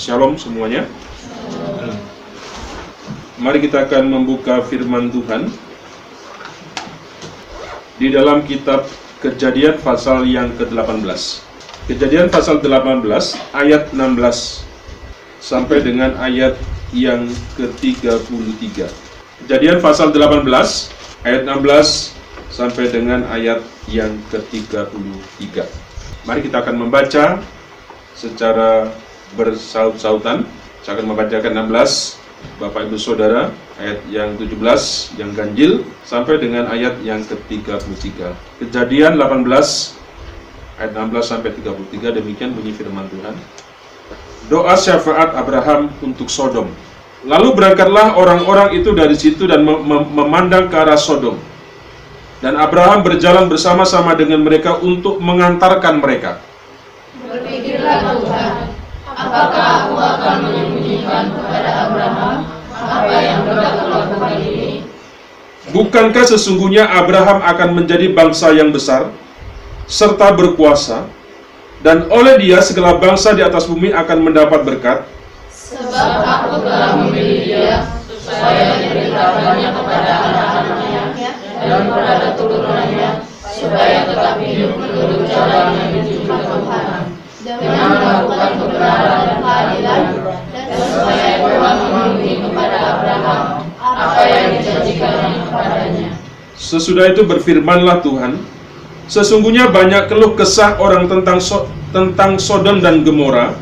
Shalom semuanya. Mari kita akan membuka firman Tuhan di dalam kitab Kejadian pasal yang ke-18. Kejadian pasal 18 ayat 16 sampai dengan ayat yang ke-33. Kejadian pasal 18 ayat 16 sampai dengan ayat yang ke-33. Mari kita akan membaca secara bersaut-sautan. Saya akan membacakan 16 Bapak Ibu Saudara ayat yang 17 yang ganjil sampai dengan ayat yang ke-33. Kejadian 18 ayat 16 sampai 33 demikian bunyi firman Tuhan. Doa syafaat Abraham untuk Sodom. Lalu berangkatlah orang-orang itu dari situ dan mem- mem- memandang ke arah Sodom. Dan Abraham berjalan bersama-sama dengan mereka untuk mengantarkan mereka. Berpikirlah apakah aku akan menyembunyikan kepada Abraham apa yang hendak kulakukan ini? Bukankah sesungguhnya Abraham akan menjadi bangsa yang besar, serta berkuasa, dan oleh dia segala bangsa di atas bumi akan mendapat berkat? Sebab aku telah memilih dia supaya diberitakannya kepada anak-anaknya dan kepada keturunannya supaya tetap hidup menurut jalan yang melakukan kebenaran dan keadilan dan supaya Tuhan memenuhi kepada Abraham apa yang dijanjikannya kepadanya. Sesudah itu berfirmanlah Tuhan, sesungguhnya banyak keluh kesah orang tentang So- tentang Sodom dan Gomora,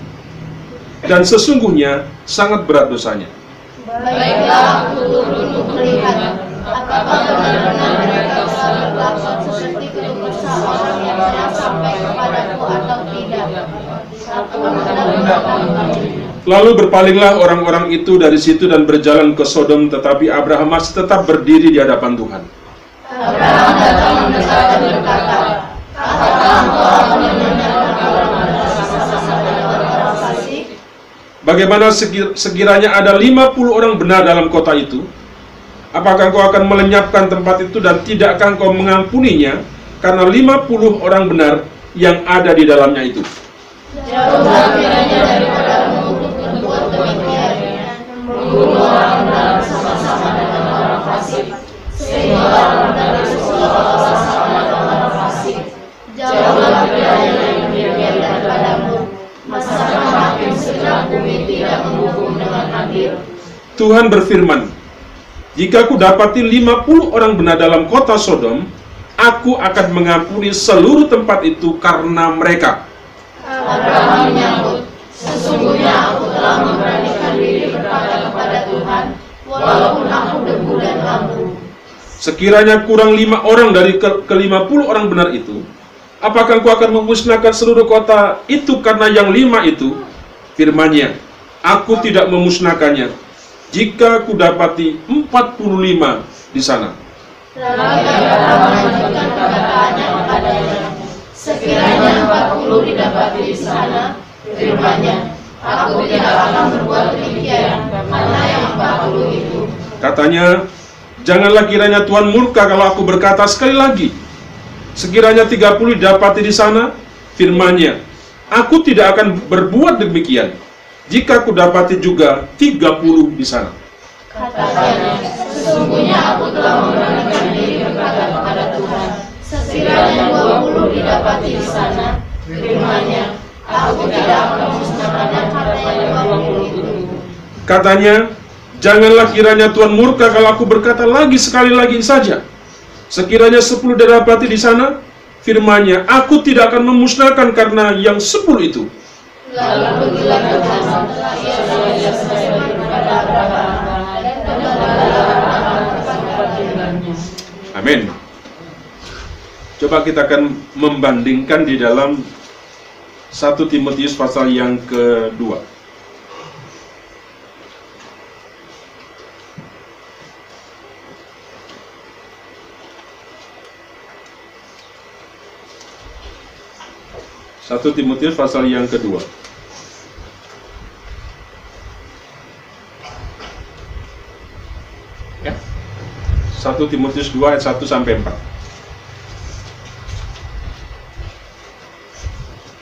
dan sesungguhnya sangat berat dosanya. Baiklah aku turun melihat apakah benar-benar mereka seperti keluh kesah orang yang sampai kepadaku atau tidak. Lalu berpalinglah orang-orang itu dari situ dan berjalan ke Sodom, tetapi Abraham masih tetap berdiri di hadapan Tuhan. Engkau? Bagaimana sekir- sekiranya ada 50 orang benar dalam kota itu? Apakah kau akan melenyapkan tempat itu dan tidakkah kau mengampuninya karena 50 orang benar yang ada di dalamnya itu? Jauhlah kiranya daripadamu berbuat demikian, membunuh orang benar bersama-sama dengan orang fasik, sehingga orang benar bersama dengan orang fasik. Jauhlah kiranya dari demikian daripadamu, masakan hakim segenap bumi tidak menghukum dengan adil. Tuhan berfirman, Jika aku dapati 50 orang benar dalam kota Sodom, aku akan mengampuni seluruh tempat itu karena mereka. Abraham menyambut, sesungguhnya aku telah memberanikan diri berkata kepada Tuhan, walaupun aku debu dan lampu. Sekiranya kurang lima orang dari ke, ke 50 orang benar itu, apakah engkau akan memusnahkan seluruh kota itu karena yang lima itu? Firmannya, aku tidak memusnahkannya. Jika ku dapati 45 di sana. Lalu Abraham melanjutkan sekiranya puluh didapati di sana, firmannya, aku tidak akan berbuat demikian, karena yang empat puluh itu. Katanya, janganlah kiranya Tuhan murka kalau aku berkata sekali lagi. Sekiranya 30 didapati di sana, firmannya, aku tidak akan berbuat demikian. Jika aku dapati juga 30 di sana. Katanya, sesungguhnya aku telah memberanikan diri berkata kepada Tuhan, sekiranya dua puluh didapati di sana, firmannya, aku tidak akan memusnahkan karena yang itu. Katanya, janganlah kiranya Tuhan murka kalau aku berkata lagi sekali lagi saja. Sekiranya 10 didapati di sana, firmannya, aku tidak akan memusnahkan karena yang 10 itu. Lalu. Amin. Coba kita akan membandingkan di dalam 1 Timotius pasal yang kedua. Satu Timotius pasal yang kedua. Ya. 1 Timotius 2 ayat 1 sampai 4.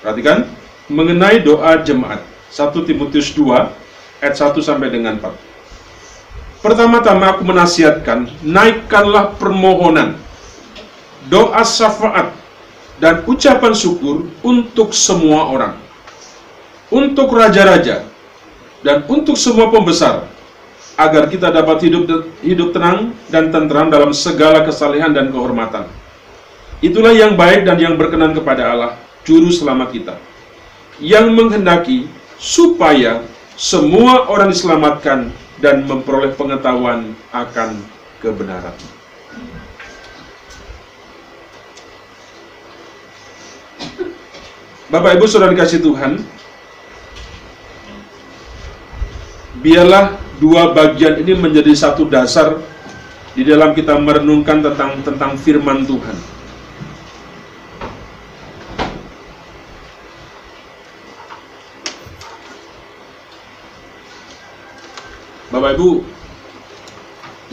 Perhatikan mengenai doa jemaat. 1 Timotius 2 ayat 1 sampai dengan 4. Pertama-tama aku menasihatkan, naikkanlah permohonan, doa syafaat, dan ucapan syukur untuk semua orang. Untuk raja-raja, dan untuk semua pembesar, agar kita dapat hidup hidup tenang dan tentram dalam segala kesalehan dan kehormatan. Itulah yang baik dan yang berkenan kepada Allah, juru selamat kita, yang menghendaki supaya semua orang diselamatkan dan memperoleh pengetahuan akan kebenaran. Bapak Ibu Saudara dikasih Tuhan, biarlah dua bagian ini menjadi satu dasar di dalam kita merenungkan tentang tentang firman Tuhan. Bapak Ibu,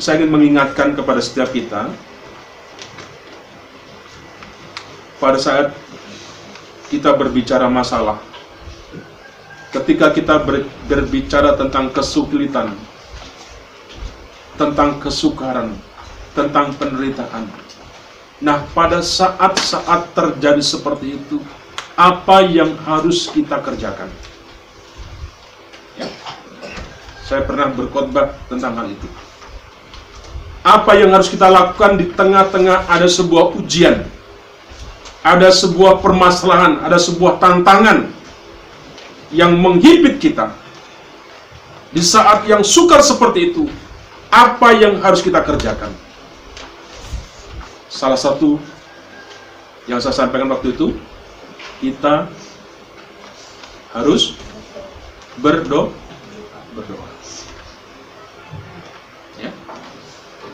saya ingin mengingatkan kepada setiap kita pada saat kita berbicara masalah ketika kita ber, berbicara tentang kesulitan tentang kesukaran tentang penderitaan nah pada saat-saat terjadi seperti itu apa yang harus kita kerjakan Saya pernah berkhotbah tentang hal itu. Apa yang harus kita lakukan di tengah-tengah ada sebuah ujian, ada sebuah permasalahan, ada sebuah tantangan yang menghibit kita. Di saat yang sukar seperti itu, apa yang harus kita kerjakan? Salah satu yang saya sampaikan waktu itu, kita harus berdoa. berdoa.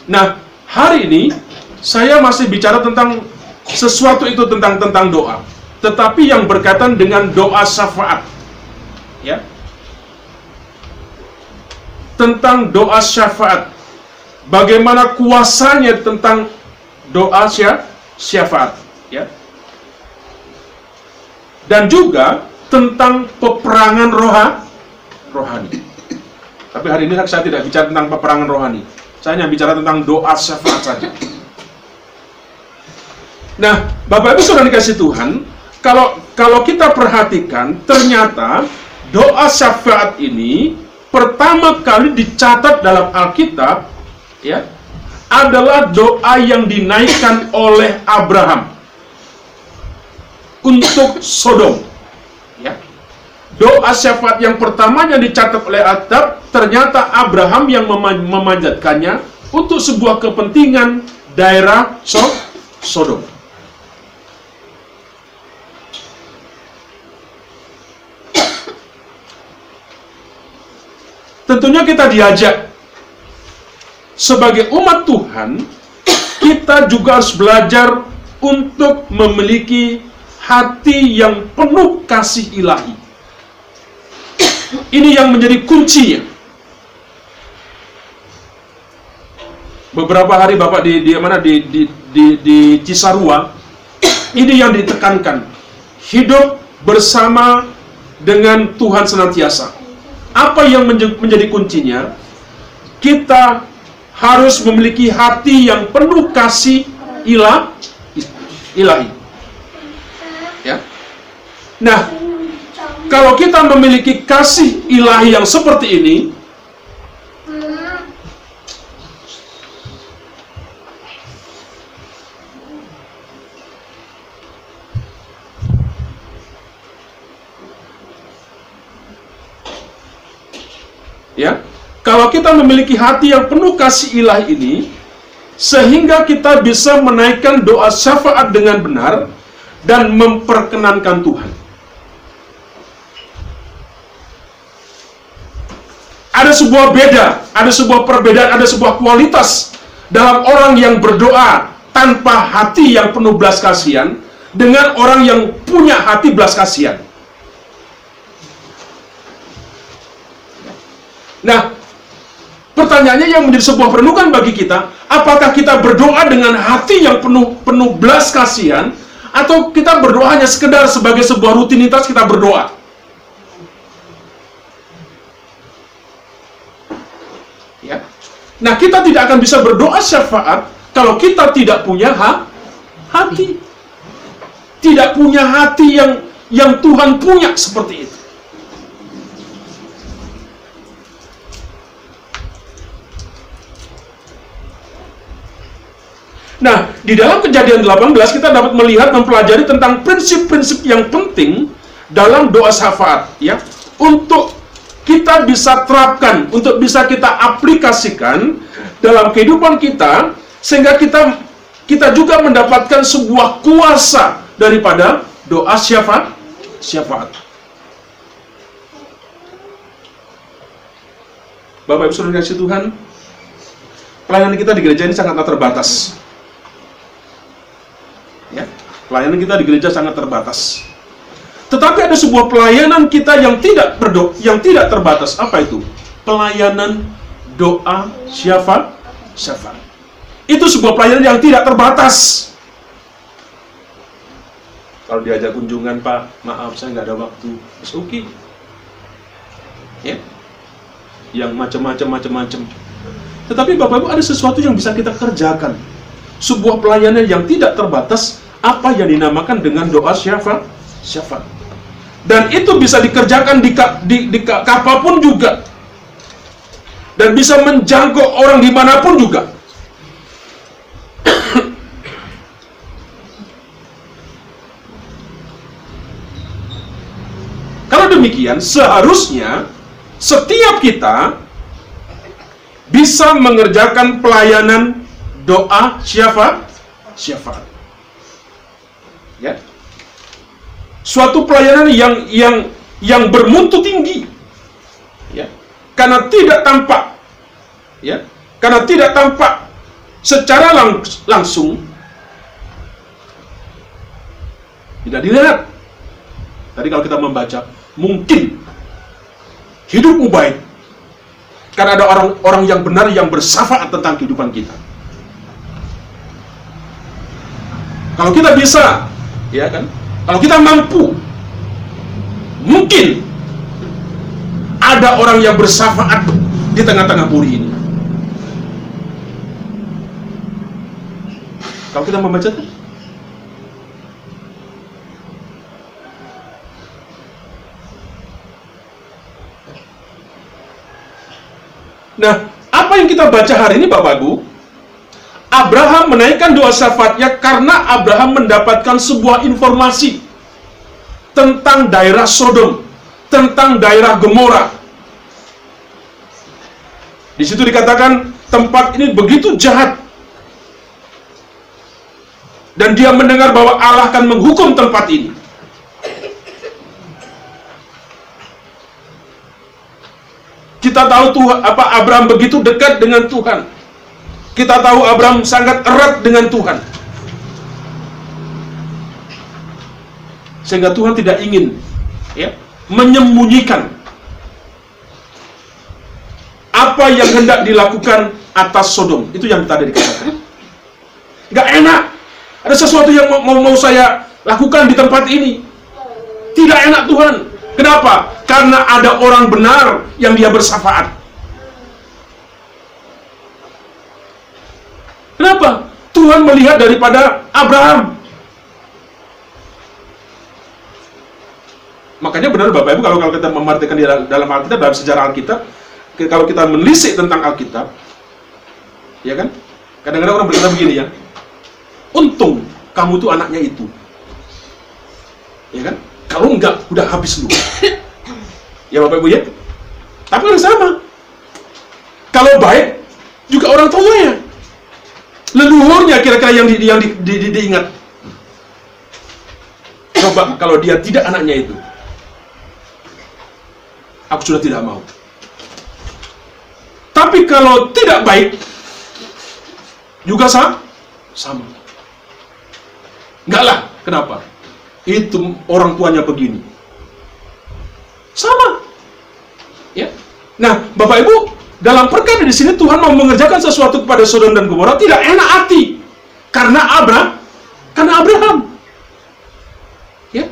Nah, hari ini saya masih bicara tentang sesuatu itu tentang tentang doa, tetapi yang berkaitan dengan doa syafaat. Ya. Tentang doa syafaat. Bagaimana kuasanya tentang doa syafaat, ya. Dan juga tentang peperangan roha, rohani. Tapi hari ini saya tidak bicara tentang peperangan rohani saya hanya bicara tentang doa syafaat saja. Nah, Bapak Ibu sudah dikasih Tuhan, kalau kalau kita perhatikan, ternyata doa syafaat ini pertama kali dicatat dalam Alkitab, ya, adalah doa yang dinaikkan oleh Abraham untuk Sodom. Doa syafaat yang pertamanya dicatat oleh Alkitab ternyata Abraham yang memanjatkannya untuk sebuah kepentingan daerah Sodom. Tentunya kita diajak sebagai umat Tuhan, kita juga harus belajar untuk memiliki hati yang penuh kasih ilahi. Ini yang menjadi kuncinya. beberapa hari Bapak di di mana di di di, di Cisarua ini yang ditekankan hidup bersama dengan Tuhan senantiasa. Apa yang menjadi kuncinya? Kita harus memiliki hati yang penuh kasih ilah ilahi. Ya. Nah, kalau kita memiliki kasih ilahi yang seperti ini, Ya, kalau kita memiliki hati yang penuh kasih ilahi ini, sehingga kita bisa menaikkan doa syafaat dengan benar dan memperkenankan Tuhan. Ada sebuah beda, ada sebuah perbedaan, ada sebuah kualitas dalam orang yang berdoa tanpa hati yang penuh belas kasihan dengan orang yang punya hati belas kasihan. Nah, pertanyaannya yang menjadi sebuah perenungan bagi kita, apakah kita berdoa dengan hati yang penuh penuh belas kasihan atau kita berdoa hanya sekedar sebagai sebuah rutinitas kita berdoa? Ya. Nah, kita tidak akan bisa berdoa syafaat kalau kita tidak punya ha hati. Tidak punya hati yang yang Tuhan punya seperti itu. Nah, di dalam kejadian 18 kita dapat melihat mempelajari tentang prinsip-prinsip yang penting dalam doa syafaat ya untuk kita bisa terapkan, untuk bisa kita aplikasikan dalam kehidupan kita sehingga kita kita juga mendapatkan sebuah kuasa daripada doa syafaat syafaat. Bapak Ibu Saudara kasih Tuhan, pelayanan kita di gereja ini sangatlah terbatas. Ya, pelayanan kita di gereja sangat terbatas. Tetapi ada sebuah pelayanan kita yang tidak berdo, yang tidak terbatas. Apa itu? Pelayanan doa syafaat syafaat. Itu sebuah pelayanan yang tidak terbatas. Kalau diajak kunjungan, Pak, maaf saya nggak ada waktu. It's okay. Ya, yang macam-macam macam-macam. Tetapi Bapak Ibu ada sesuatu yang bisa kita kerjakan. Sebuah pelayanan yang tidak terbatas apa yang dinamakan dengan doa syafaat syafaat. Dan itu bisa dikerjakan di, di, di kapal pun juga. Dan bisa menjangkau orang di mana pun juga. Kalau demikian, seharusnya setiap kita bisa mengerjakan pelayanan doa syafaat syafaat. Ya. Suatu pelayanan yang yang yang bermutu tinggi. Ya. Karena tidak tampak ya. Karena tidak tampak secara lang langsung tidak dilihat. Tadi kalau kita membaca, mungkin hidupmu baik karena ada orang-orang yang benar yang bersafaat tentang kehidupan kita. Kalau kita bisa, ya kan? Kalau kita mampu, mungkin ada orang yang bersafaat di tengah-tengah buri ini. Kalau kita membaca Nah, apa yang kita baca hari ini Bapak Ibu? Abraham menaikkan doa syafaatnya karena Abraham mendapatkan sebuah informasi tentang daerah Sodom, tentang daerah Gomora. Di situ dikatakan tempat ini begitu jahat. Dan dia mendengar bahwa Allah akan menghukum tempat ini. Kita tahu Tuhan apa Abraham begitu dekat dengan Tuhan. Kita tahu Abraham sangat erat dengan Tuhan. Sehingga Tuhan tidak ingin ya, menyembunyikan apa yang hendak dilakukan atas Sodom. Itu yang tadi dikatakan. Gak enak. Ada sesuatu yang mau, mau saya lakukan di tempat ini. Tidak enak Tuhan. Kenapa? Karena ada orang benar yang dia bersafaat. Kenapa? Tuhan melihat daripada Abraham. Makanya benar Bapak Ibu kalau kalau kita memartikan di dalam Alkitab dalam sejarah Alkitab, kalau kita menelisik tentang Alkitab, ya kan? Kadang-kadang orang berkata begini ya, untung kamu tuh anaknya itu, ya kan? Kalau enggak, udah habis lu. ya Bapak Ibu ya. Tapi sama. Kalau baik, juga orang tuanya. Leluhurnya kira-kira yang, di, yang di, di, di, diingat. Coba kalau dia tidak anaknya itu. Aku sudah tidak mau. Tapi kalau tidak baik, juga sama. Sama. Enggak lah. Kenapa? itu orang tuanya begini. Sama. Ya. Nah, Bapak Ibu, dalam perkara di sini Tuhan mau mengerjakan sesuatu kepada Sodom dan Gomora tidak enak hati. Karena Abraham, karena Abraham. Ya.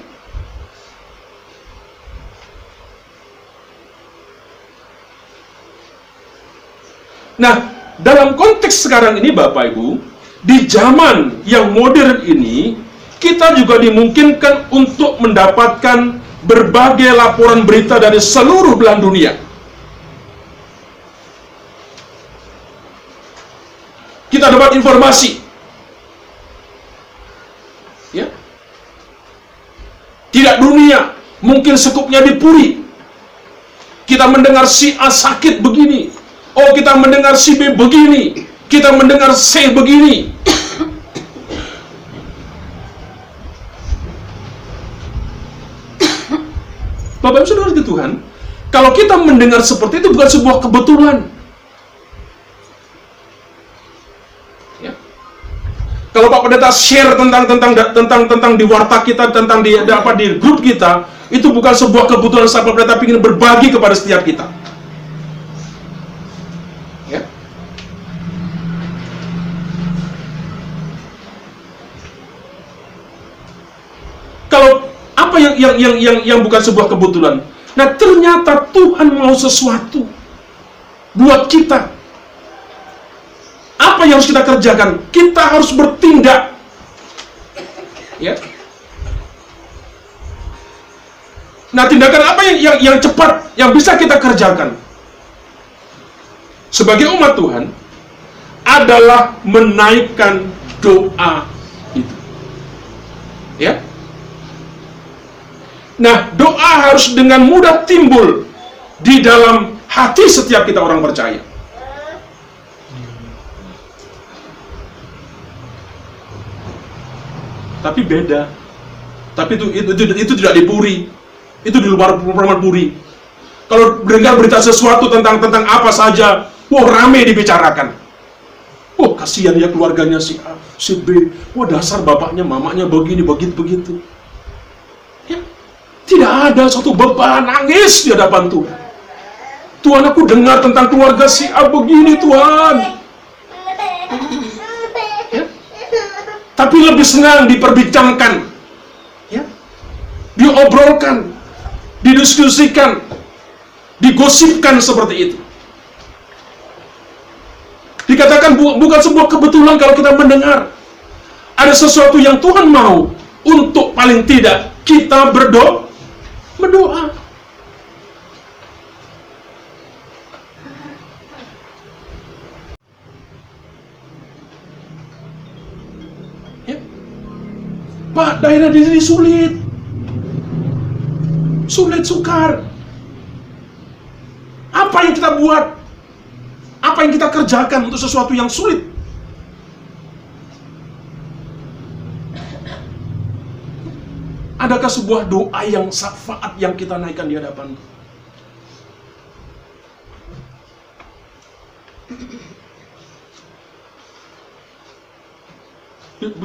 Nah, dalam konteks sekarang ini Bapak Ibu, di zaman yang modern ini, kita juga dimungkinkan untuk mendapatkan berbagai laporan berita dari seluruh belahan dunia. Kita dapat informasi. Ya. Tidak dunia, mungkin sekupnya di Puri. Kita mendengar si A sakit begini. Oh, kita mendengar si B begini. Kita mendengar C begini. Bapak Ibu Saudara di Tuhan, kalau kita mendengar seperti itu bukan sebuah kebetulan. Kalau Pak Pendeta share tentang tentang tentang tentang di warta kita tentang di apa di grup kita, itu bukan sebuah kebetulan saat Pak Pendeta ingin berbagi kepada setiap kita. Ya. Kalau apa yang yang yang yang yang bukan sebuah kebetulan? Nah, ternyata Tuhan mau sesuatu buat kita. Apa yang harus kita kerjakan? Kita harus bertindak. Ya. Nah, tindakan apa yang yang, yang cepat yang bisa kita kerjakan? Sebagai umat Tuhan adalah menaikkan doa itu. Ya. Nah, doa harus dengan mudah timbul di dalam hati setiap kita orang percaya. Tapi beda. Tapi itu itu itu, itu tidak dipuri. Itu di luar perempuan puri. Kalau dengar berita sesuatu tentang tentang apa saja, wah rame dibicarakan. Wah kasihan ya keluarganya si A, si B. Wah dasar bapaknya, mamanya begini, begitu, begitu. Ya, tidak ada satu beban nangis di hadapan Tuhan. Tuhan aku dengar tentang keluarga si A begini Tuhan. Tapi lebih senang diperbincangkan. Ya. Diobrolkan. Didiskusikan. Digosipkan seperti itu. Dikatakan bu bukan sebuah kebetulan kalau kita mendengar ada sesuatu yang Tuhan mau untuk paling tidak kita berdoa berdoa. Pak, daerah di sini sulit. Sulit sukar. Apa yang kita buat? Apa yang kita kerjakan untuk sesuatu yang sulit? Adakah sebuah doa yang syafaat yang kita naikkan di hadapan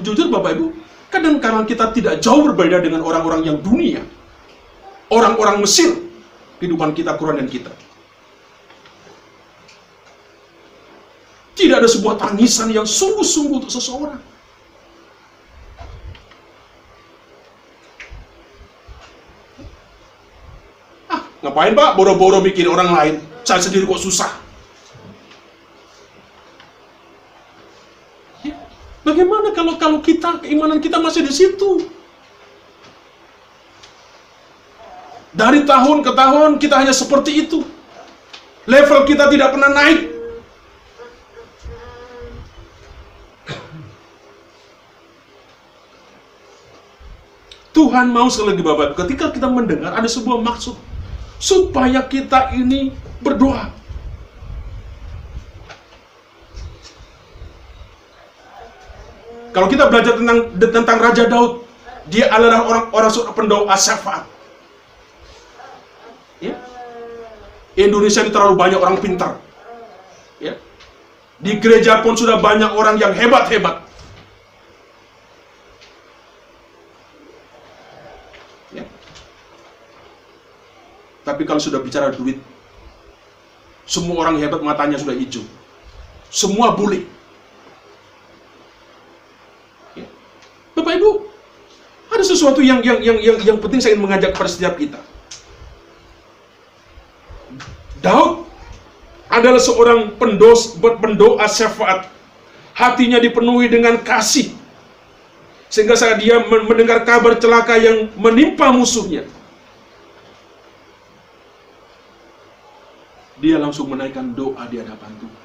Jujur Bapak Ibu, kadang kadang kita tidak jauh berbeda dengan orang-orang yang dunia. Orang-orang Mesir, kehidupan kita, Quran dan kita. Tidak ada sebuah tangisan yang sungguh-sungguh untuk seseorang. Ngapain pak boro-boro bikin orang lain? Saya sendiri kok susah. Ya, Bagaimana kalau kalau kita keimanan kita masih di situ? Dari tahun ke tahun kita hanya seperti itu. Level kita tidak pernah naik. Tuhan mau sekali lagi Bapak, ketika kita mendengar ada sebuah maksud supaya kita ini berdoa. Kalau kita belajar tentang tentang Raja Daud, dia adalah orang orang seorang pendoa syafaat. Ya. Indonesia ini terlalu banyak orang pintar. Ya. Di gereja pun sudah banyak orang yang hebat-hebat. Ya. Tapi kalau sudah bicara duit, semua orang hebat matanya sudah hijau. Semua boleh. Ya. Bapak Ibu, ada sesuatu yang yang yang yang yang penting saya ingin mengajak kepada setiap kita. Daud adalah seorang pendos, pendoa syafaat. Hatinya dipenuhi dengan kasih. Sehingga saat dia mendengar kabar celaka yang menimpa musuhnya, dia langsung menaikkan doa di hadapan Tuhan.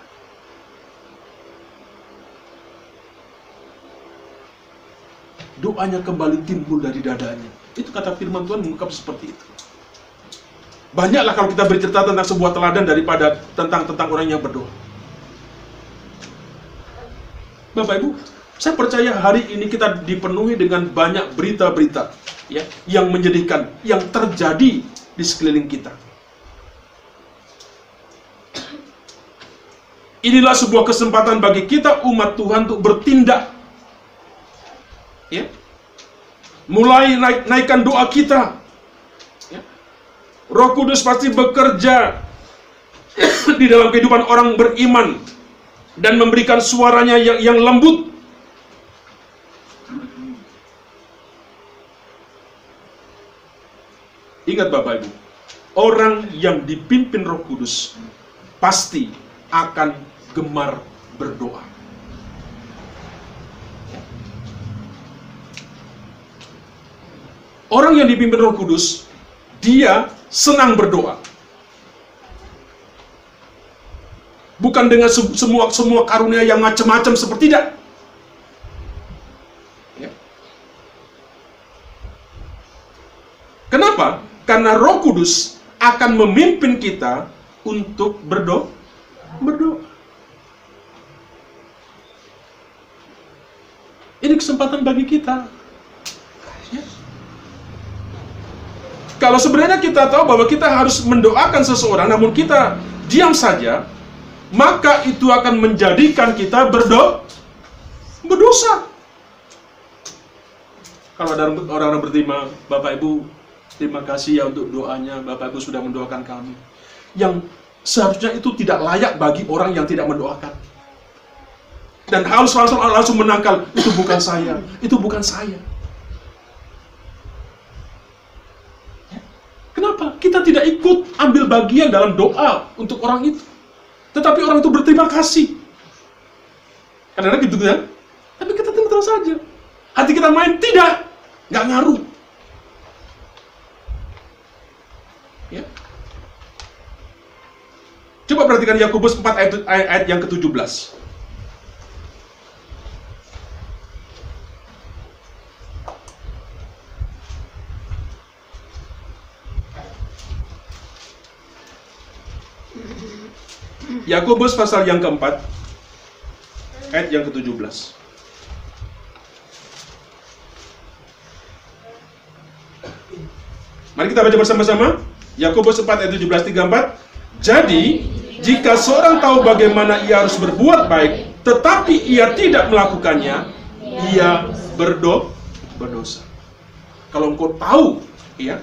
Doanya kembali timbul dari dadanya. Itu kata firman Tuhan mengungkap seperti itu. Banyaklah kalau kita bercerita tentang sebuah teladan daripada tentang tentang orang yang berdoa. Bapak Ibu, saya percaya hari ini kita dipenuhi dengan banyak berita-berita ya yang menyedihkan yang terjadi di sekeliling kita. Inilah sebuah kesempatan bagi kita umat Tuhan untuk bertindak. Ya. Mulai naik, naikkan doa kita. Ya. Roh Kudus pasti bekerja di dalam kehidupan orang beriman dan memberikan suaranya yang, yang lembut. Ingat Bapak Ibu, orang yang dipimpin Roh Kudus pasti akan gemar berdoa. Orang yang dipimpin Roh Kudus, dia senang berdoa. Bukan dengan semua semua karunia yang macam-macam seperti tidak. Ya. Kenapa? Karena Roh Kudus akan memimpin kita untuk berdoa. Berdoa. Ini kesempatan bagi kita. Kalau sebenarnya kita tahu bahwa kita harus mendoakan seseorang, namun kita diam saja, maka itu akan menjadikan kita berdo berdosa. Kalau ada orang-orang berterima, Bapak Ibu, terima kasih ya untuk doanya, Bapak Ibu sudah mendoakan kami. Yang seharusnya itu tidak layak bagi orang yang tidak mendoakan. Dan harus langsung langsung menangkal, itu bukan saya, itu bukan saya. Kenapa? Kita tidak ikut ambil bagian dalam doa untuk orang itu. Tetapi orang itu berterima kasih. Karena gitu kan? Tapi kita tenang saja. Hati kita main tidak, nggak ngaruh. Ya. Coba perhatikan Yakobus 4 ayat, ayat yang ke-17. Yakobus pasal yang keempat ayat yang ke-17. Mari kita baca bersama-sama. Yakobus 4 ayat 17 34. Jadi, jika seorang tahu bagaimana ia harus berbuat baik, tetapi ia tidak melakukannya, ia berdo berdosa. Kalau engkau tahu ya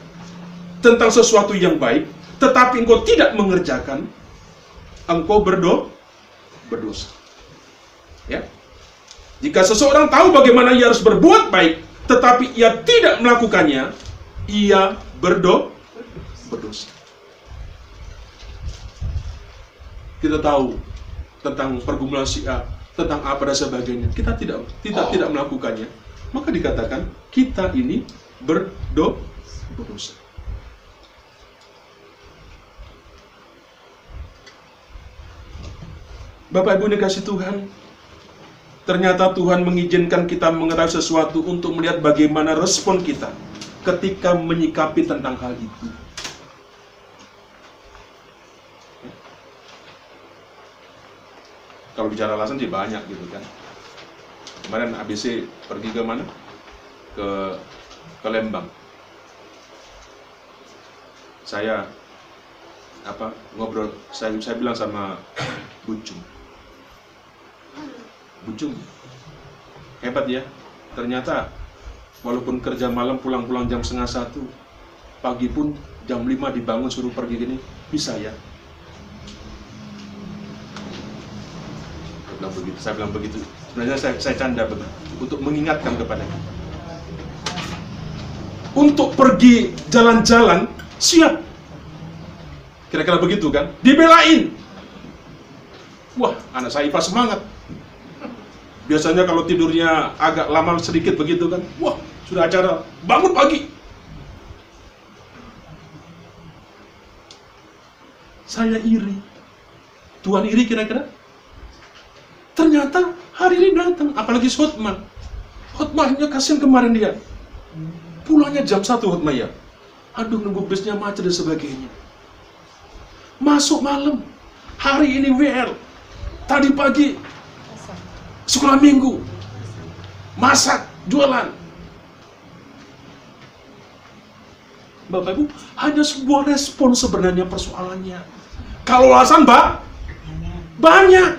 tentang sesuatu yang baik, tetapi engkau tidak mengerjakan, engkau berdo berdosa. Ya. Jika seseorang tahu bagaimana ia harus berbuat baik, tetapi ia tidak melakukannya, ia berdo berdosa. Kita tahu tentang pergumulan si A, tentang apa dan sebagainya. Kita tidak tidak tidak melakukannya, maka dikatakan kita ini berdo berdosa. Bapak Ibu dikasih Tuhan, ternyata Tuhan mengizinkan kita mengetahui sesuatu untuk melihat bagaimana respon kita ketika menyikapi tentang hal itu. Kalau bicara alasan sih banyak gitu kan. Kemarin ABC pergi ke mana? Ke ke Lembang. Saya apa ngobrol saya saya bilang sama Bucung Bucung hebat ya. Ternyata walaupun kerja malam pulang-pulang jam setengah satu pagi pun jam 5 dibangun suruh pergi gini bisa ya? Saya bilang begitu saya bilang begitu. Sebenarnya saya, saya canda begitu untuk mengingatkan kepada kita. Untuk pergi jalan-jalan siap. Kira-kira begitu kan? Dibelain. Wah, anak saya IPA semangat. Biasanya kalau tidurnya agak lama sedikit begitu kan, wah sudah acara bangun pagi. Saya iri. Tuhan iri kira-kira? Ternyata hari ini datang, apalagi khotbah. Khotbahnya kasihan kemarin dia. Pulangnya jam 1 khotbah ya. Aduh nunggu bisnya macet dan sebagainya. Masuk malam. Hari ini WL. Tadi pagi sekolah minggu. Masak, jualan. Bapak Ibu, hanya sebuah respon sebenarnya persoalannya. Kalau alasan, Mbak, banyak.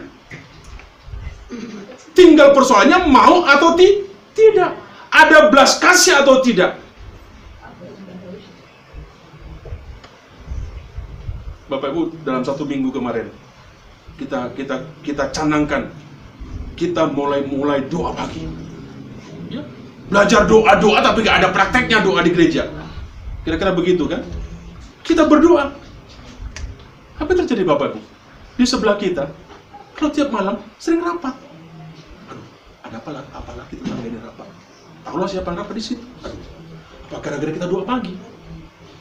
Tinggal persoalannya mau atau ti tidak. Ada belas kasih atau tidak. Bapak Ibu, dalam satu minggu kemarin kita kita kita canangkan kita mulai mulai doa pagi. Ya. Belajar doa doa tapi gak ada prakteknya doa di gereja. Kira-kira begitu kan? Kita berdoa. Apa yang terjadi Bapak Ibu? Di sebelah kita, kalau tiap malam sering rapat. Aduh, ada apa lagi? Apa lagi tentang ini rapat? Tahulah siapa yang rapat di situ? Aduh, apa gara-gara kita doa pagi?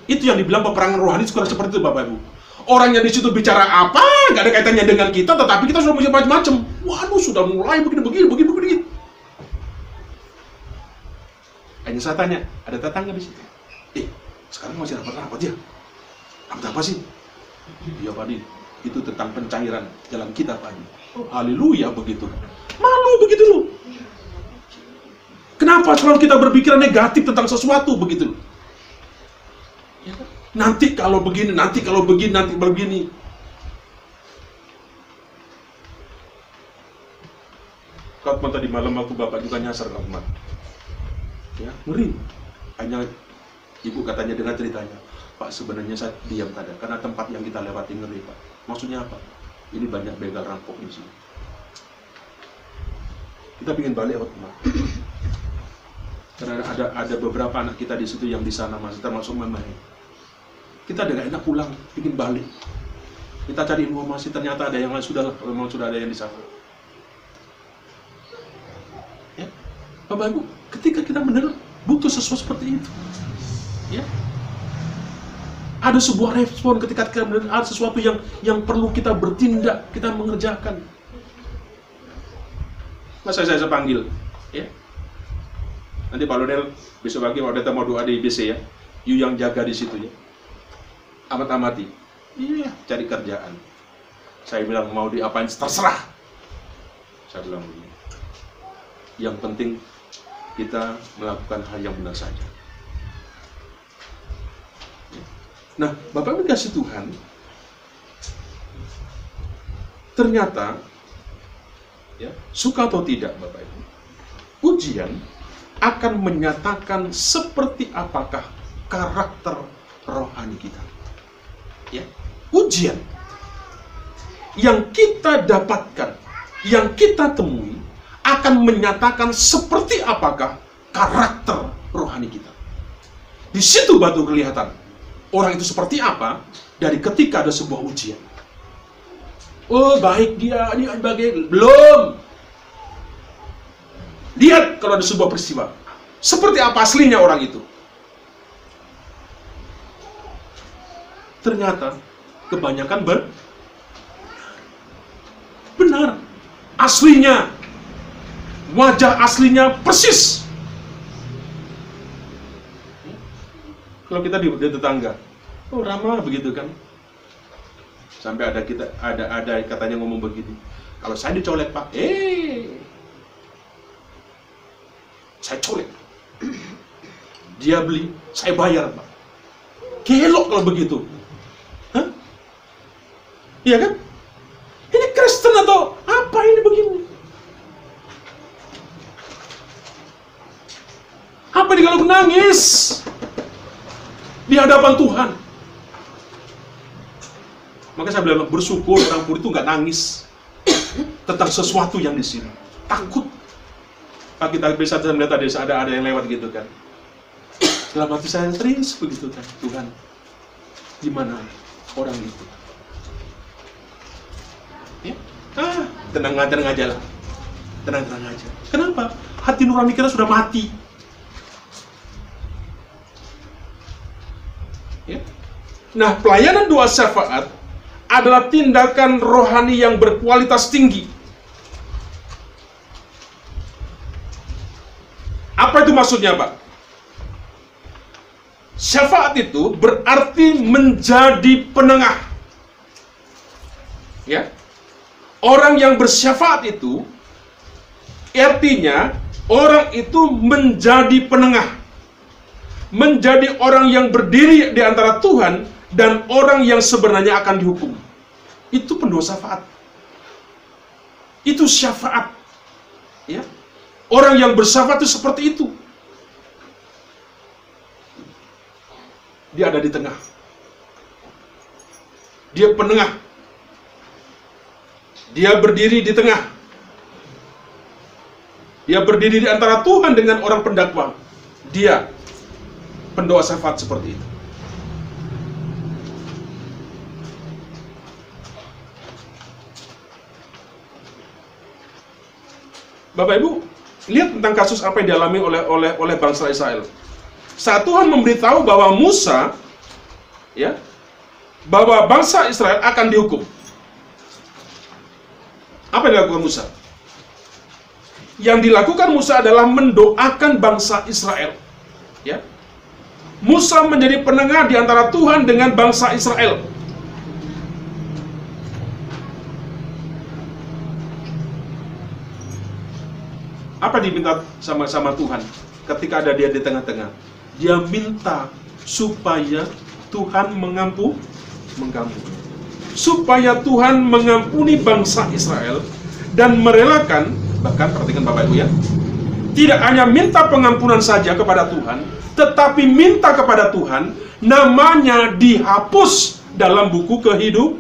Itu yang dibilang peperangan rohani sekolah seperti itu Bapak Ibu. Orang yang di situ bicara apa, nggak ada kaitannya dengan kita, tetapi kita sudah punya macam-macam. Waduh, sudah mulai begini, begini, begini, begini. Hanya saya tanya, ada tetangga di situ. Eh, sekarang masih rapat-rapat ya? Rapat apa sih? Iya Pak Din, itu tentang pencairan jalan kita Pak Din. Oh, haleluya begitu. Malu begitu loh. Kenapa selalu kita berpikiran negatif tentang sesuatu begitu? Ya kan? Nanti kalau begini, nanti kalau begini, nanti begini. Kalau tadi malam aku bapak juga nyasar kalau Ya, ngeri. Hanya ibu katanya dengan ceritanya, Pak sebenarnya saya diam tadi karena tempat yang kita lewati ngeri Pak. Maksudnya apa? Ini banyak begal rampok di sini. Kita ingin balik waktu Karena ada ada beberapa anak kita di situ yang di sana masih termasuk mama kita gak enak pulang, ingin balik. Kita cari informasi, ternyata ada yang sudah memang sudah ada yang di sana. Bapak Ibu, ketika kita benar butuh sesuatu seperti itu, ya, ada sebuah respon ketika kita benar ada sesuatu yang yang perlu kita bertindak, kita mengerjakan. Masa saya, saya panggil, ya. Nanti Pak Lodel besok pagi kalau datang mau doa di BC ya, you yang jaga di situ ya amat-amati. Iya, cari kerjaan. Saya bilang mau diapain terserah. Saya bilang begini. Yang penting kita melakukan hal yang benar saja. Nah, Bapak dikasih Tuhan, ternyata ya, suka atau tidak Bapak Ibu, ujian akan menyatakan seperti apakah karakter rohani kita ya, ujian yang kita dapatkan, yang kita temui akan menyatakan seperti apakah karakter rohani kita. Di situ batu kelihatan orang itu seperti apa dari ketika ada sebuah ujian. Oh baik dia, ini bagai belum. Lihat kalau ada sebuah peristiwa, seperti apa aslinya orang itu. ternyata kebanyakan ber benar aslinya wajah aslinya persis. Kalau kita di, di tetangga oh ramah begitu kan. Sampai ada kita ada ada katanya ngomong begitu. Kalau saya dicolek pak eh saya colek. Dia beli saya bayar pak. Kelok kalau begitu. Iya kan? Ini Kristen atau apa ini begini? Apa ini kalau nangis di hadapan Tuhan? Maka saya bilang bersyukur orang puri itu nggak nangis tentang sesuatu yang di sini. Takut. Pak kita bisa melihat ada ada ada yang lewat gitu kan. Dalam hati saya serius begitu kan Tuhan. Gimana orang itu? Ah, tenang aja, tenang aja lah. Tenang, tenang aja. Kenapa? Hati nurani kita sudah mati. Ya. Nah, pelayanan doa syafaat adalah tindakan rohani yang berkualitas tinggi. Apa itu maksudnya, Pak? Syafaat itu berarti menjadi penengah. Ya. Orang yang bersyafaat itu artinya orang itu menjadi penengah. Menjadi orang yang berdiri di antara Tuhan dan orang yang sebenarnya akan dihukum. Itu pendoa syafaat. Itu syafaat. Ya. Orang yang bersyafaat itu seperti itu. Dia ada di tengah. Dia penengah. Dia berdiri di tengah. Dia berdiri di antara Tuhan dengan orang pendakwa. Dia pendoa syafaat seperti itu. Bapak Ibu, lihat tentang kasus apa yang dialami oleh oleh oleh bangsa Israel. Saat Tuhan memberitahu bahwa Musa ya bahwa bangsa Israel akan dihukum. Apa yang dilakukan Musa? Yang dilakukan Musa adalah mendoakan bangsa Israel. Ya. Musa menjadi penengah di antara Tuhan dengan bangsa Israel. Apa diminta sama sama Tuhan ketika ada dia di tengah-tengah? Dia minta supaya Tuhan mengampu, mengampuni. Supaya Tuhan mengampuni bangsa Israel dan merelakan, bahkan perhatikan Bapak Ibu ya, tidak hanya minta pengampunan saja kepada Tuhan, tetapi minta kepada Tuhan namanya dihapus dalam buku kehidup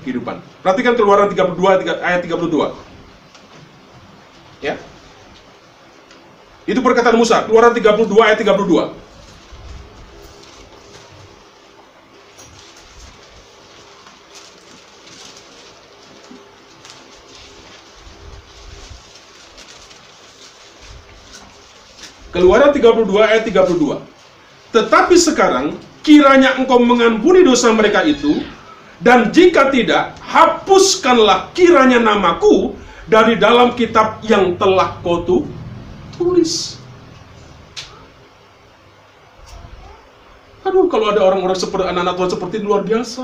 kehidupan. Perhatikan keluaran 32 ayat 32. Ya. Itu perkataan Musa, Keluaran 32 ayat 32. Keluaran 32 ayat 32. Tetapi sekarang kiranya engkau mengampuni dosa mereka itu dan jika tidak hapuskanlah kiranya namaku dari dalam kitab yang telah kau tu- tulis. Aduh, kalau ada orang-orang seperti anak-anak Tuhan seperti ini, luar biasa.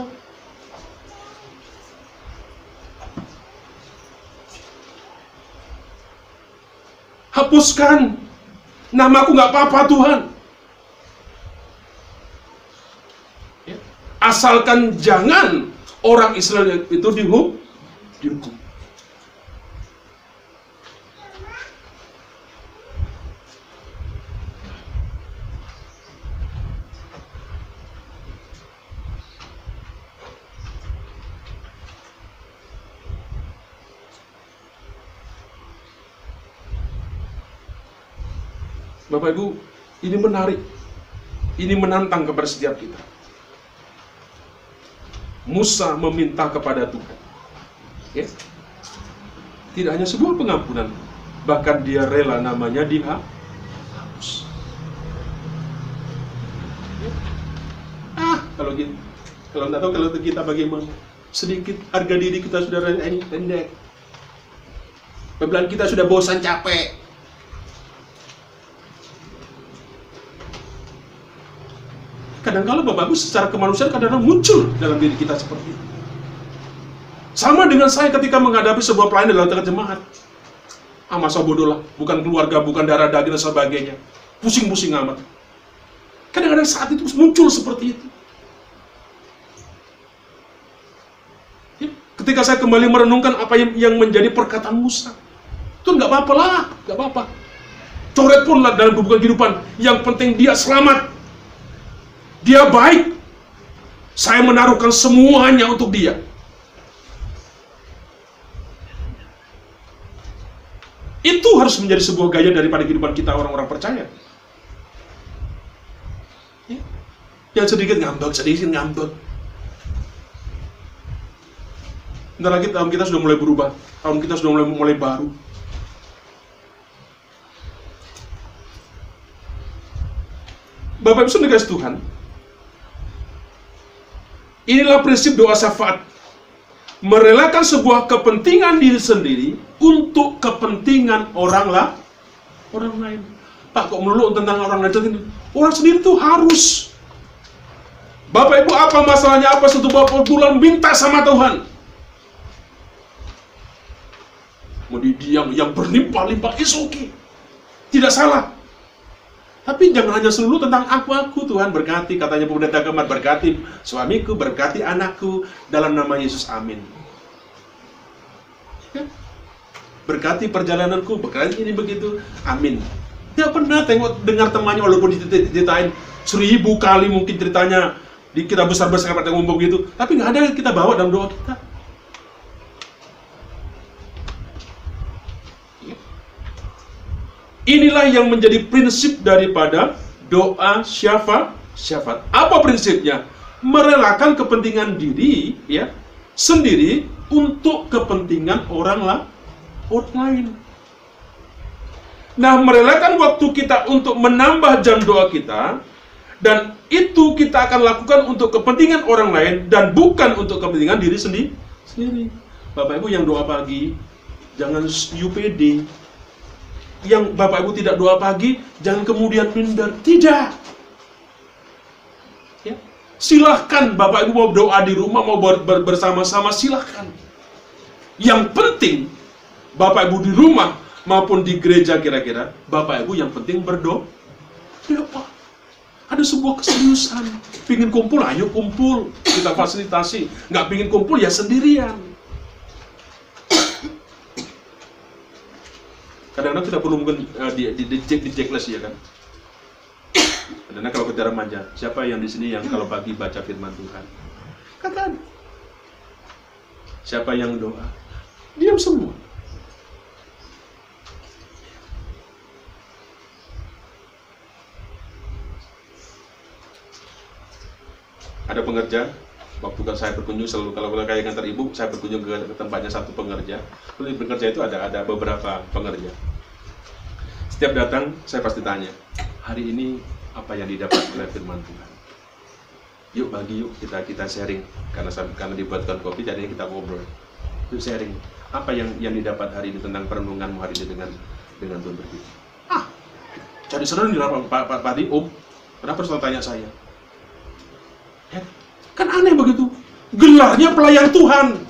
Hapuskan namaku nggak apa-apa Tuhan. Ya. Asalkan jangan orang Israel itu dihukum. Bapak Ibu, ini menarik. Ini menantang kepada setiap kita. Musa meminta kepada Tuhan. Ya. Tidak hanya sebuah pengampunan, bahkan dia rela namanya dihapus. Ya. Ah, kalau gitu, kalau tidak tahu kalau kita bagaimana, sedikit harga diri kita sudah rendek. Bebelan kita sudah bosan capek. Kadang-kala Bapak Ibu secara kemanusiaan kadang-kadang muncul dalam diri kita seperti itu. Sama dengan saya ketika menghadapi sebuah pelayanan dalam tengah jemaat. Ah masa bodoh lah, bukan keluarga, bukan darah daging dan sebagainya. Pusing-pusing amat. Kadang-kadang saat itu muncul seperti itu. Ya, Ketika saya kembali merenungkan apa yang, menjadi perkataan Musa, itu nggak apa-apa lah, nggak apa-apa. Coret pun lah dalam kehidupan. Yang penting dia selamat, dia baik. Saya menaruhkan semuanya untuk dia. Itu harus menjadi sebuah gaya daripada kehidupan kita orang-orang percaya. Ya. Yang sedikit ngambek, sedikit ngambek. Bentar lagi tahun kita sudah mulai berubah. Tahun kita sudah mulai mulai baru. Bapak Ibu Saudara Tuhan, inilah prinsip doa syafaat. Merelakan sebuah kepentingan diri sendiri untuk kepentingan orang lah, orang lain. Pak kok melulu tentang orang lain? Orang sendiri itu harus. Bapak Ibu apa masalahnya apa satu bapak bulan minta sama Tuhan. Mau yang yang berlimpah-limpah is okay. Tidak salah. Tapi jangan hanya seluruh tentang aku aku Tuhan berkati katanya pendeta Kemar berkati suamiku berkati anakku dalam nama Yesus amin. Ya. Berkati perjalananku berkati ini begitu amin. Tidak pernah tengok dengar temannya walaupun diceritain seribu kali mungkin ceritanya di kita besar besar pada ngomong gitu tapi nggak ada yang kita bawa dalam doa kita. Inilah yang menjadi prinsip daripada doa syafaat. Syafaat. Apa prinsipnya? Merelakan kepentingan diri ya sendiri untuk kepentingan orang lah, orang lain. Nah, merelakan waktu kita untuk menambah jam doa kita dan itu kita akan lakukan untuk kepentingan orang lain dan bukan untuk kepentingan diri sendiri. Sendiri. Bapak Ibu yang doa pagi, jangan UPD, yang Bapak Ibu tidak doa pagi, jangan kemudian minder. Tidak. Ya. Silahkan Bapak Ibu mau doa di rumah, mau ber ber bersama-sama, silahkan. Yang penting, Bapak Ibu di rumah maupun di gereja kira-kira, Bapak Ibu yang penting berdoa. Pak, ada sebuah keseriusan. Pingin kumpul, ayo kumpul. Kita fasilitasi. Nggak pingin kumpul, ya sendirian. Kadang-kadang kita perlu mungkin uh, di, di, di, di checklist ya kan? Karena kalau kita remaja siapa yang di sini yang kalau pagi baca firman Tuhan? Katakan. Siapa yang doa? Diam semua. Ada pengerja waktu saya berkunjung selalu kalau kayak ngantar ibu saya berkunjung ke, tempatnya satu pengerja. Di pengerja itu ada ada beberapa pengerja setiap datang saya pasti tanya hari ini apa yang didapat oleh firman Tuhan? Yuk bagi yuk kita kita sharing. Karena karena dibuatkan kopi jadi kita ngobrol. Yuk sharing apa yang yang didapat hari ini tentang perenunganmu hari ini dengan dengan Tuhan berpikir ah jadi sering di Pak Pak Pak Om kenapa selalu tanya saya? Ya, Kan aneh begitu. Gelarnya pelayan Tuhan.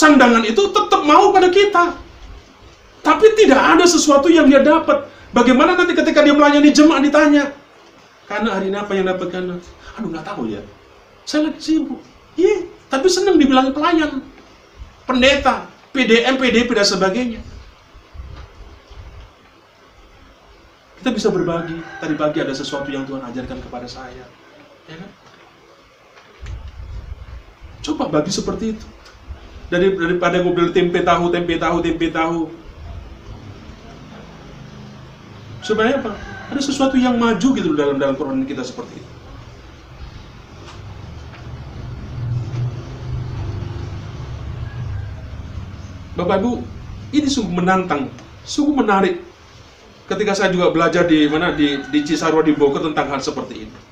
Sandangan itu tetap mau pada kita. Tapi tidak ada sesuatu yang dia dapat. Bagaimana nanti ketika dia melayani jemaat ditanya. Karena hari ini apa yang dapat karena? Aduh nggak tahu ya. Saya lagi sibuk. Iya, tapi senang dibilang pelayan. Pendeta, PDM, PDP dan sebagainya. Kita bisa berbagi. Tadi pagi ada sesuatu yang Tuhan ajarkan kepada saya. Ya kan? Coba bagi seperti itu. Dari, daripada ngobrol tempe tahu, tempe tahu, tempe tahu. Sebenarnya apa? Ada sesuatu yang maju gitu dalam dalam perorangan kita seperti itu. Bapak Ibu, ini sungguh menantang, sungguh menarik ketika saya juga belajar di mana di di Cisarua di Bogor tentang hal seperti ini.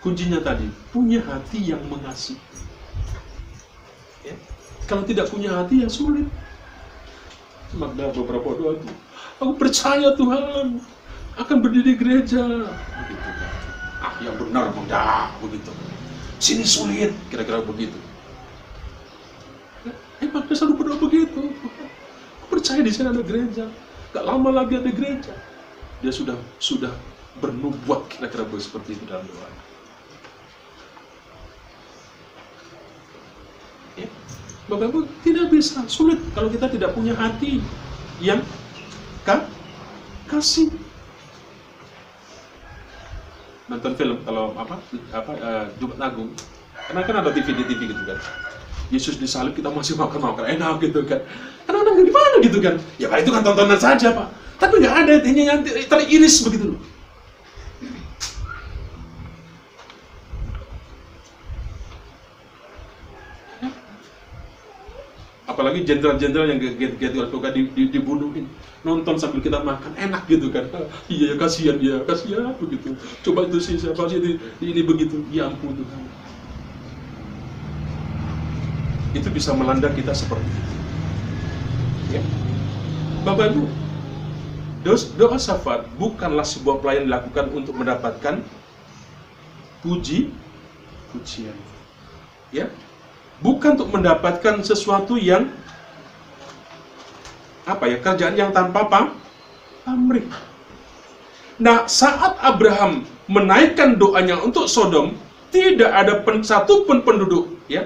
Kuncinya tadi punya hati yang mengasihi. Ya. Kalau tidak punya hati yang sulit. Maka beberapa doa itu, aku percaya Tuhan akan berdiri gereja. Begitu. Ah yang benar bang, ya begitu. Sini sulit, kira-kira begitu. Emang dia selalu berdoa begitu. Aku percaya di sini ada gereja. Gak lama lagi ada gereja. Dia sudah sudah bernubuat kira-kira seperti itu dalam doa. Bapak Ibu tidak bisa, sulit kalau kita tidak punya hati yang ka kasih. Nonton film kalau apa apa uh, Jumat Agung, karena kan ada TV di TV gitu kan. Yesus disalib kita masih makan makan enak gitu kan. Kadang-kadang gimana gitu kan? Ya pak itu kan tontonan saja pak. Tapi nggak ada intinya yang teriris begitu loh apalagi jenderal-jenderal yang get-get di, di, dibunuhin. Nonton sambil kita makan enak gitu kan. Iya ya kasihan ya kasihan begitu coba itu sih siapa sih ini, ini begitu. Ya ampun Tuhan. Itu bisa melanda kita seperti itu. Ya. Bapak Ibu doa syafaat bukanlah sebuah pelayan dilakukan untuk mendapatkan puji pujian. Ya bukan untuk mendapatkan sesuatu yang apa ya kerjaan yang tanpa pam, pamrih. Nah, saat Abraham menaikkan doanya untuk Sodom, tidak ada pen, satu pun penduduk ya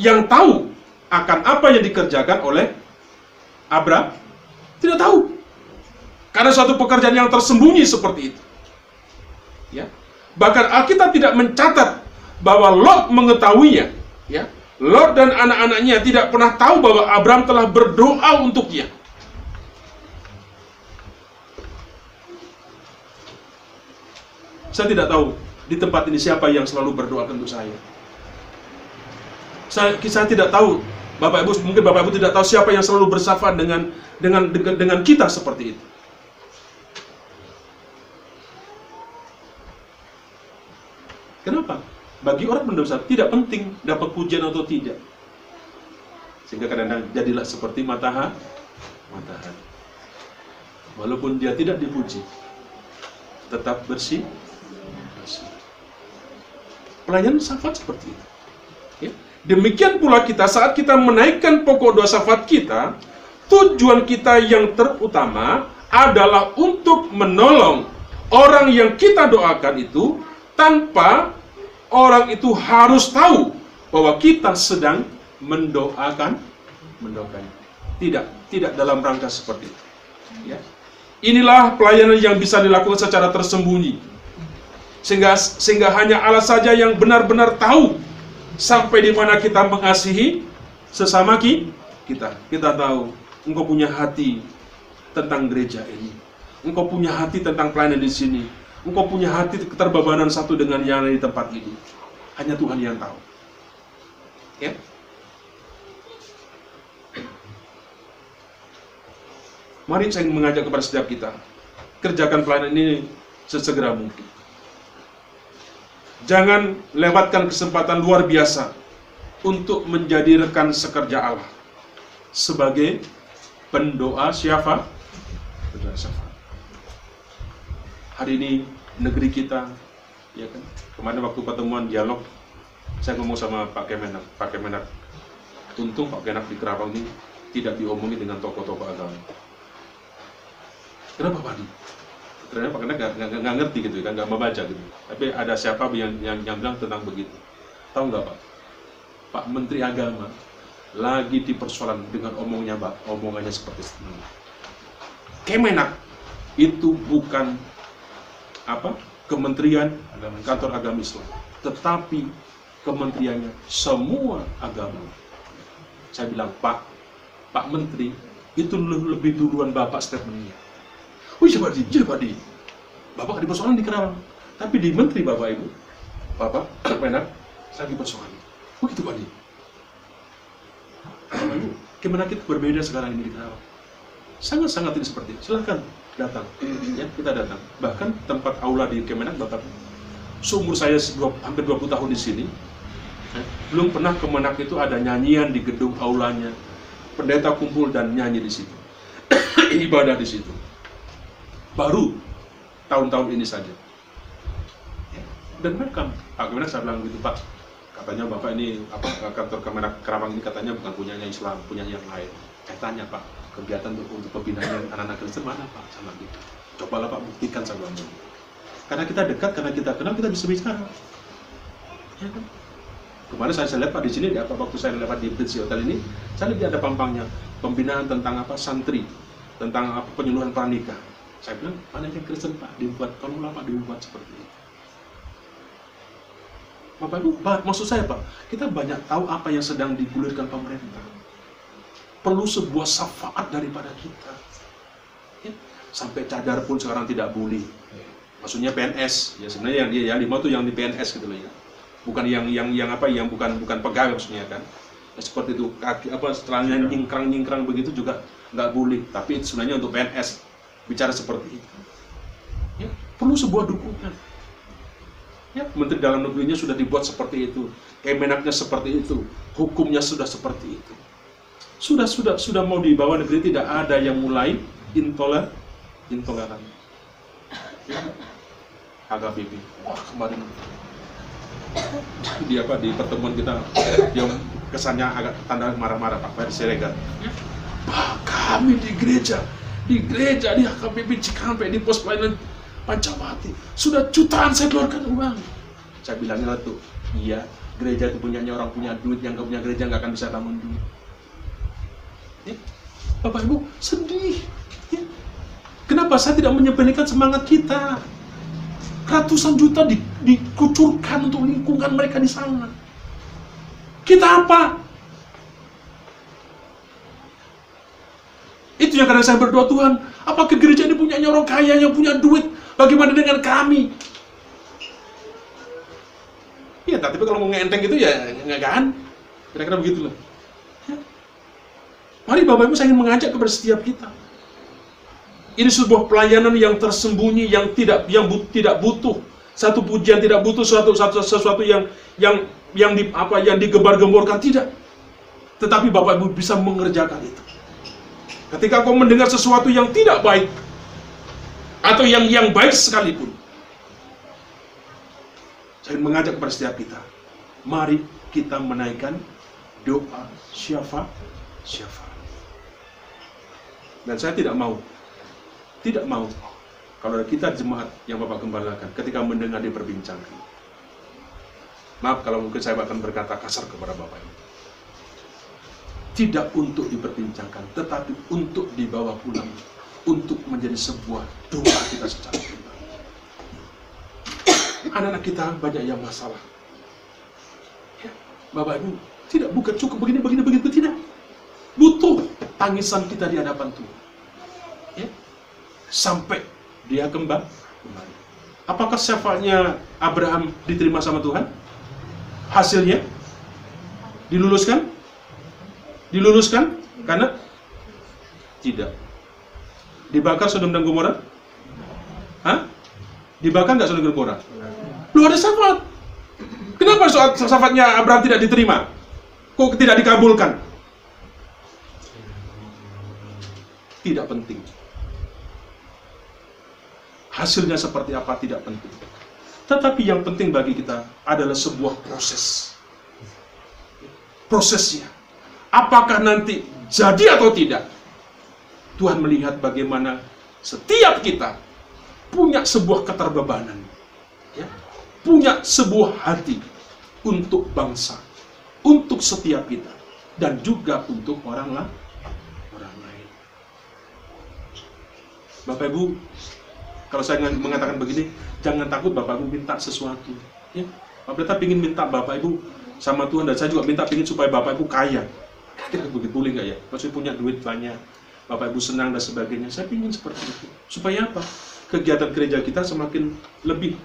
yang tahu akan apa yang dikerjakan oleh Abraham. Tidak tahu. Karena suatu pekerjaan yang tersembunyi seperti itu. Ya. Bahkan Alkitab tidak mencatat bahwa Lot mengetahuinya, ya. Lot dan anak-anaknya tidak pernah tahu bahwa Abraham telah berdoa untuknya. Saya tidak tahu di tempat ini siapa yang selalu berdoa untuk saya. Saya, saya tidak tahu Bapak Ibu mungkin Bapak Ibu tidak tahu siapa yang selalu bersafat dengan dengan dengan, dengan kita seperti itu. Kenapa? Bagi orang pendosa tidak penting dapat pujian atau tidak. Sehingga kadang-kadang jadilah seperti matahari. Matahari. Walaupun dia tidak dipuji, tetap bersih Pelayanan syafaat seperti itu. Ya. Demikian pula kita saat kita menaikkan pokok doa syafaat kita, tujuan kita yang terutama adalah untuk menolong orang yang kita doakan itu tanpa orang itu harus tahu bahwa kita sedang mendoakan mendoakan. Tidak, tidak dalam rangka seperti itu. Ya. Inilah pelayanan yang bisa dilakukan secara tersembunyi sehingga sehingga hanya Allah saja yang benar-benar tahu sampai di mana kita mengasihi sesama kita. Kita tahu engkau punya hati tentang gereja ini. Engkau punya hati tentang pelayanan di sini. Engkau punya hati keterbabanan satu dengan yang lain di tempat ini. Hanya Tuhan yang tahu. Ya. Mari saya mengajak kepada setiap kita, kerjakan pelayanan ini sesegera mungkin. Jangan lewatkan kesempatan luar biasa untuk menjadi rekan sekerja Allah sebagai pendoa siapa? Pendoa siapa? Hari ini negeri kita, ya kan? Kemarin waktu pertemuan dialog, saya ngomong sama Pak Kemenak, Pak Kemenak, untung Pak Kemenak di Kerawang ini tidak diomongin dengan tokoh-tokoh agama. Kenapa Pak Di? ternyata Pak Kenak nggak ngerti gitu kan, nggak membaca gitu. Tapi ada siapa yang yang, yang bilang tentang begitu. Tahu nggak Pak? Pak Menteri Agama lagi di persoalan dengan omongnya Pak, omongannya seperti ini. Kemenak itu bukan apa kementerian kantor agama Islam, tetapi kementeriannya semua agama. Saya bilang Pak, Pak Menteri itu lebih duluan Bapak statementnya Oh iya Pak Di, Pak Di. Bapak di persoalan di Kerawang. Tapi di Menteri Bapak Ibu, Bapak, Menak, saya di persoalan. Oh gitu Pak Di. Gimana kita berbeda sekarang ini di Kerawang? Sangat-sangat tidak seperti itu. Silahkan datang. Ya, kita datang. Bahkan tempat aula di Kemenak Bapak seumur saya hampir 20 tahun di sini, ya, belum pernah Kemenak itu ada nyanyian di gedung aulanya. Pendeta kumpul dan nyanyi di situ. Ibadah di situ baru tahun-tahun ini saja. Dan mereka, Pak Kemenak saya bilang gitu Pak, katanya Bapak ini apa kantor Kemenak Kerawang ini katanya bukan punyanya Islam, punya yang lain. Saya tanya Pak, kegiatan untuk, untuk pembinaan anak-anak Kristen mana Pak? Sama gitu. Cobalah Pak buktikan bilang gitu. Karena kita dekat, karena kita kenal, kita bisa bicara. Ya kan? Kemarin saya, saya lihat Pak di sini, apa waktu saya lewat di Bridge Hotel ini, saya lihat ada pampangnya pembinaan tentang apa santri, tentang apa penyuluhan pranikah saya bilang, mana yang Kristen Pak dibuat, tolonglah Pak dibuat seperti itu. Bapak Ibu, maksud saya Pak, kita banyak tahu apa yang sedang digulirkan pemerintah. Perlu sebuah syafaat daripada kita. Ya, sampai cadar pun sekarang tidak boleh. Maksudnya PNS, ya sebenarnya yang dia yang lima itu yang di PNS gitu loh ya. Bukan yang yang yang apa yang bukan bukan pegawai maksudnya kan. seperti itu kaki apa setelahnya nyingkrang nyingkrang begitu juga nggak boleh tapi itu sebenarnya untuk PNS bicara seperti itu ya, perlu sebuah dukungan ya Menteri Dalam Negerinya sudah dibuat seperti itu Kemenaknya seperti itu hukumnya sudah seperti itu sudah sudah sudah mau dibawa negeri tidak ada yang mulai intoleran intoleran ya. HKBP wah kemarin di apa di pertemuan kita yang kesannya agak tanda marah-marah Pak Ferry Siregar. Pak kami di gereja, di gereja di HKBP Cikampek di pos pelayanan Pancawati sudah jutaan saya keluarkan uang. Saya bilangnya tuh, iya gereja itu punyanya orang punya duit yang gak punya gereja nggak akan bisa bangun duit. Bapak Ibu sedih. Kenapa saya tidak menyepelekan semangat kita? Ratusan juta di, dikucurkan untuk lingkungan mereka di sana. Kita apa? Itu yang kadang saya berdoa Tuhan, apakah gereja ini punya orang kaya yang punya duit? Bagaimana dengan kami? Iya, tapi kalau mau ngenteng gitu ya nggak kan? Kira-kira begitu lah. Mari Bapak Ibu saya ingin mengajak kepada setiap kita. Ini sebuah pelayanan yang tersembunyi, yang tidak yang bu, tidak butuh satu pujian, tidak butuh suatu, satu sesuatu yang yang yang di, apa yang digembar-gemborkan tidak. Tetapi Bapak Ibu bisa mengerjakan itu. Ketika kau mendengar sesuatu yang tidak baik atau yang yang baik sekalipun, saya mengajak kepada setiap kita, mari kita menaikkan doa syafa syafa. Dan saya tidak mau, tidak mau kalau kita jemaat yang Bapak gembalakan ketika mendengar diperbincangkan. Maaf kalau mungkin saya akan berkata kasar kepada Bapak ini. Tidak untuk diperbincangkan, tetapi untuk dibawa pulang. Untuk menjadi sebuah doa kita secara pribadi. Anak-anak kita banyak yang masalah. Ya, Bapak Ibu, tidak bukan cukup begini, begini, begitu, tidak. Tangisan kita di hadapan Tuhan. Ya, sampai dia kembali. Apakah syafaatnya Abraham diterima sama Tuhan? Hasilnya diluluskan? Diluluskan? Karena tidak. Dibakar Sodom dan Gomora? Hah? Dibakar nggak Sodom dan Gomora? Lu ada syafaat. Kenapa syafaatnya Abraham tidak diterima? Kok tidak dikabulkan? Tidak penting. Hasilnya seperti apa tidak penting. Tetapi yang penting bagi kita adalah sebuah proses. Prosesnya. Apakah nanti jadi atau tidak? Tuhan melihat bagaimana setiap kita punya sebuah keterbebanan. Ya, punya sebuah hati untuk bangsa, untuk setiap kita, dan juga untuk orang lain. Orang lain. Bapak Ibu, kalau saya mengatakan begini, jangan takut Bapak Ibu minta sesuatu. Ya, Bapak ingin minta Bapak Ibu sama Tuhan dan saya juga minta ingin supaya Bapak Ibu kaya. Kira begitu boleh nggak ya? Maksudnya punya duit banyak, Bapak Ibu senang dan sebagainya. Saya ingin seperti itu. Supaya apa? Kegiatan gereja kita semakin lebih,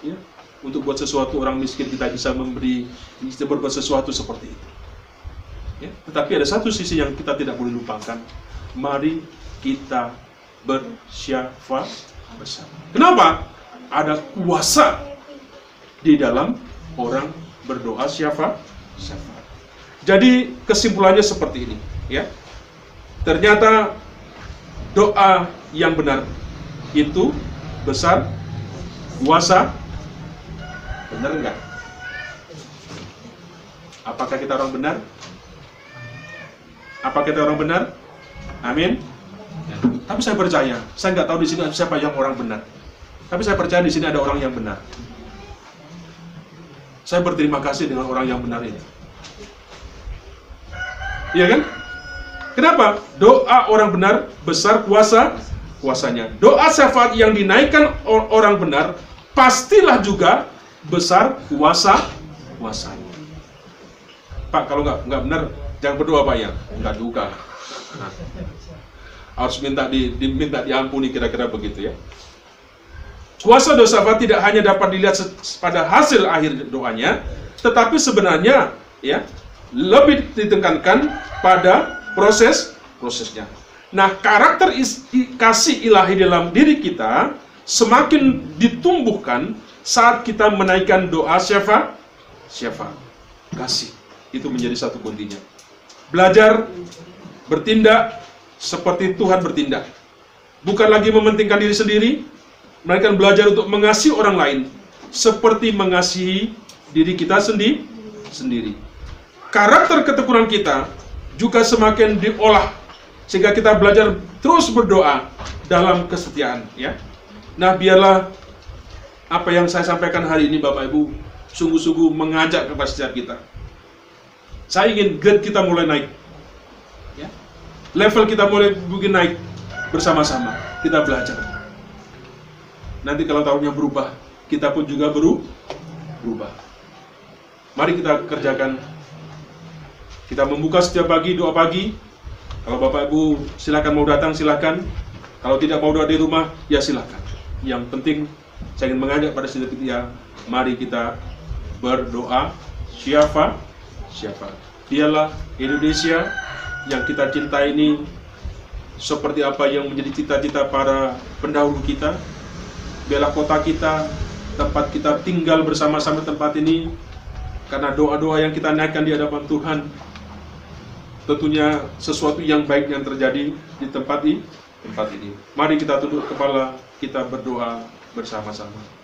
ya, untuk buat sesuatu orang miskin kita bisa memberi, bisa berbuat sesuatu seperti itu. Ya, tetapi ada satu sisi yang kita tidak boleh lupakan. Mari kita bersyafaat bersama. Kenapa? Ada kuasa di dalam orang berdoa syafaat. Syafaat. Jadi kesimpulannya seperti ini, ya. Ternyata doa yang benar itu besar kuasa benar enggak? Apakah kita orang benar? Apakah kita orang benar? Amin. Tapi saya percaya, saya nggak tahu di sini siapa yang orang benar. Tapi saya percaya di sini ada orang yang benar. Saya berterima kasih dengan orang yang benar itu. Iya kan? Kenapa? Doa orang benar besar kuasa kuasanya. Doa syafaat yang dinaikkan orang benar pastilah juga besar kuasa kuasanya. Pak, kalau nggak nggak benar jangan berdoa Pak ya, nggak duka. Nah, harus minta di, diminta diampuni kira-kira begitu ya. Kuasa dosa tidak hanya dapat dilihat pada hasil akhir doanya, tetapi sebenarnya ya lebih ditekankan pada proses prosesnya. Nah, karakter is- i- kasih ilahi dalam diri kita semakin ditumbuhkan saat kita menaikkan doa syafa, syafa, kasih. Itu menjadi satu kuncinya. Belajar bertindak seperti Tuhan bertindak. Bukan lagi mementingkan diri sendiri, melainkan belajar untuk mengasihi orang lain seperti mengasihi diri kita sendi sendiri. Karakter ketekunan kita juga semakin diolah sehingga kita belajar terus berdoa dalam kesetiaan ya. Nah, biarlah apa yang saya sampaikan hari ini Bapak Ibu sungguh-sungguh mengajak kepada setiap kita. Saya ingin grade kita mulai naik. Level kita mulai mungkin naik bersama-sama. Kita belajar. Nanti kalau tahunnya berubah, kita pun juga beru berubah. Mari kita kerjakan. Kita membuka setiap pagi doa pagi. Kalau Bapak Ibu silakan mau datang silakan. Kalau tidak mau doa di rumah ya silakan. Yang penting saya ingin mengajak pada setiap kita, mari kita berdoa. Siapa? Siapa? Dialah Indonesia yang kita cintai ini seperti apa yang menjadi cita-cita para pendahulu kita. Biarlah kota kita, tempat kita tinggal bersama-sama tempat ini, karena doa-doa yang kita naikkan di hadapan Tuhan, tentunya sesuatu yang baik yang terjadi di tempat ini. Tempat ini. Mari kita tunduk kepala, kita berdoa bersama-sama.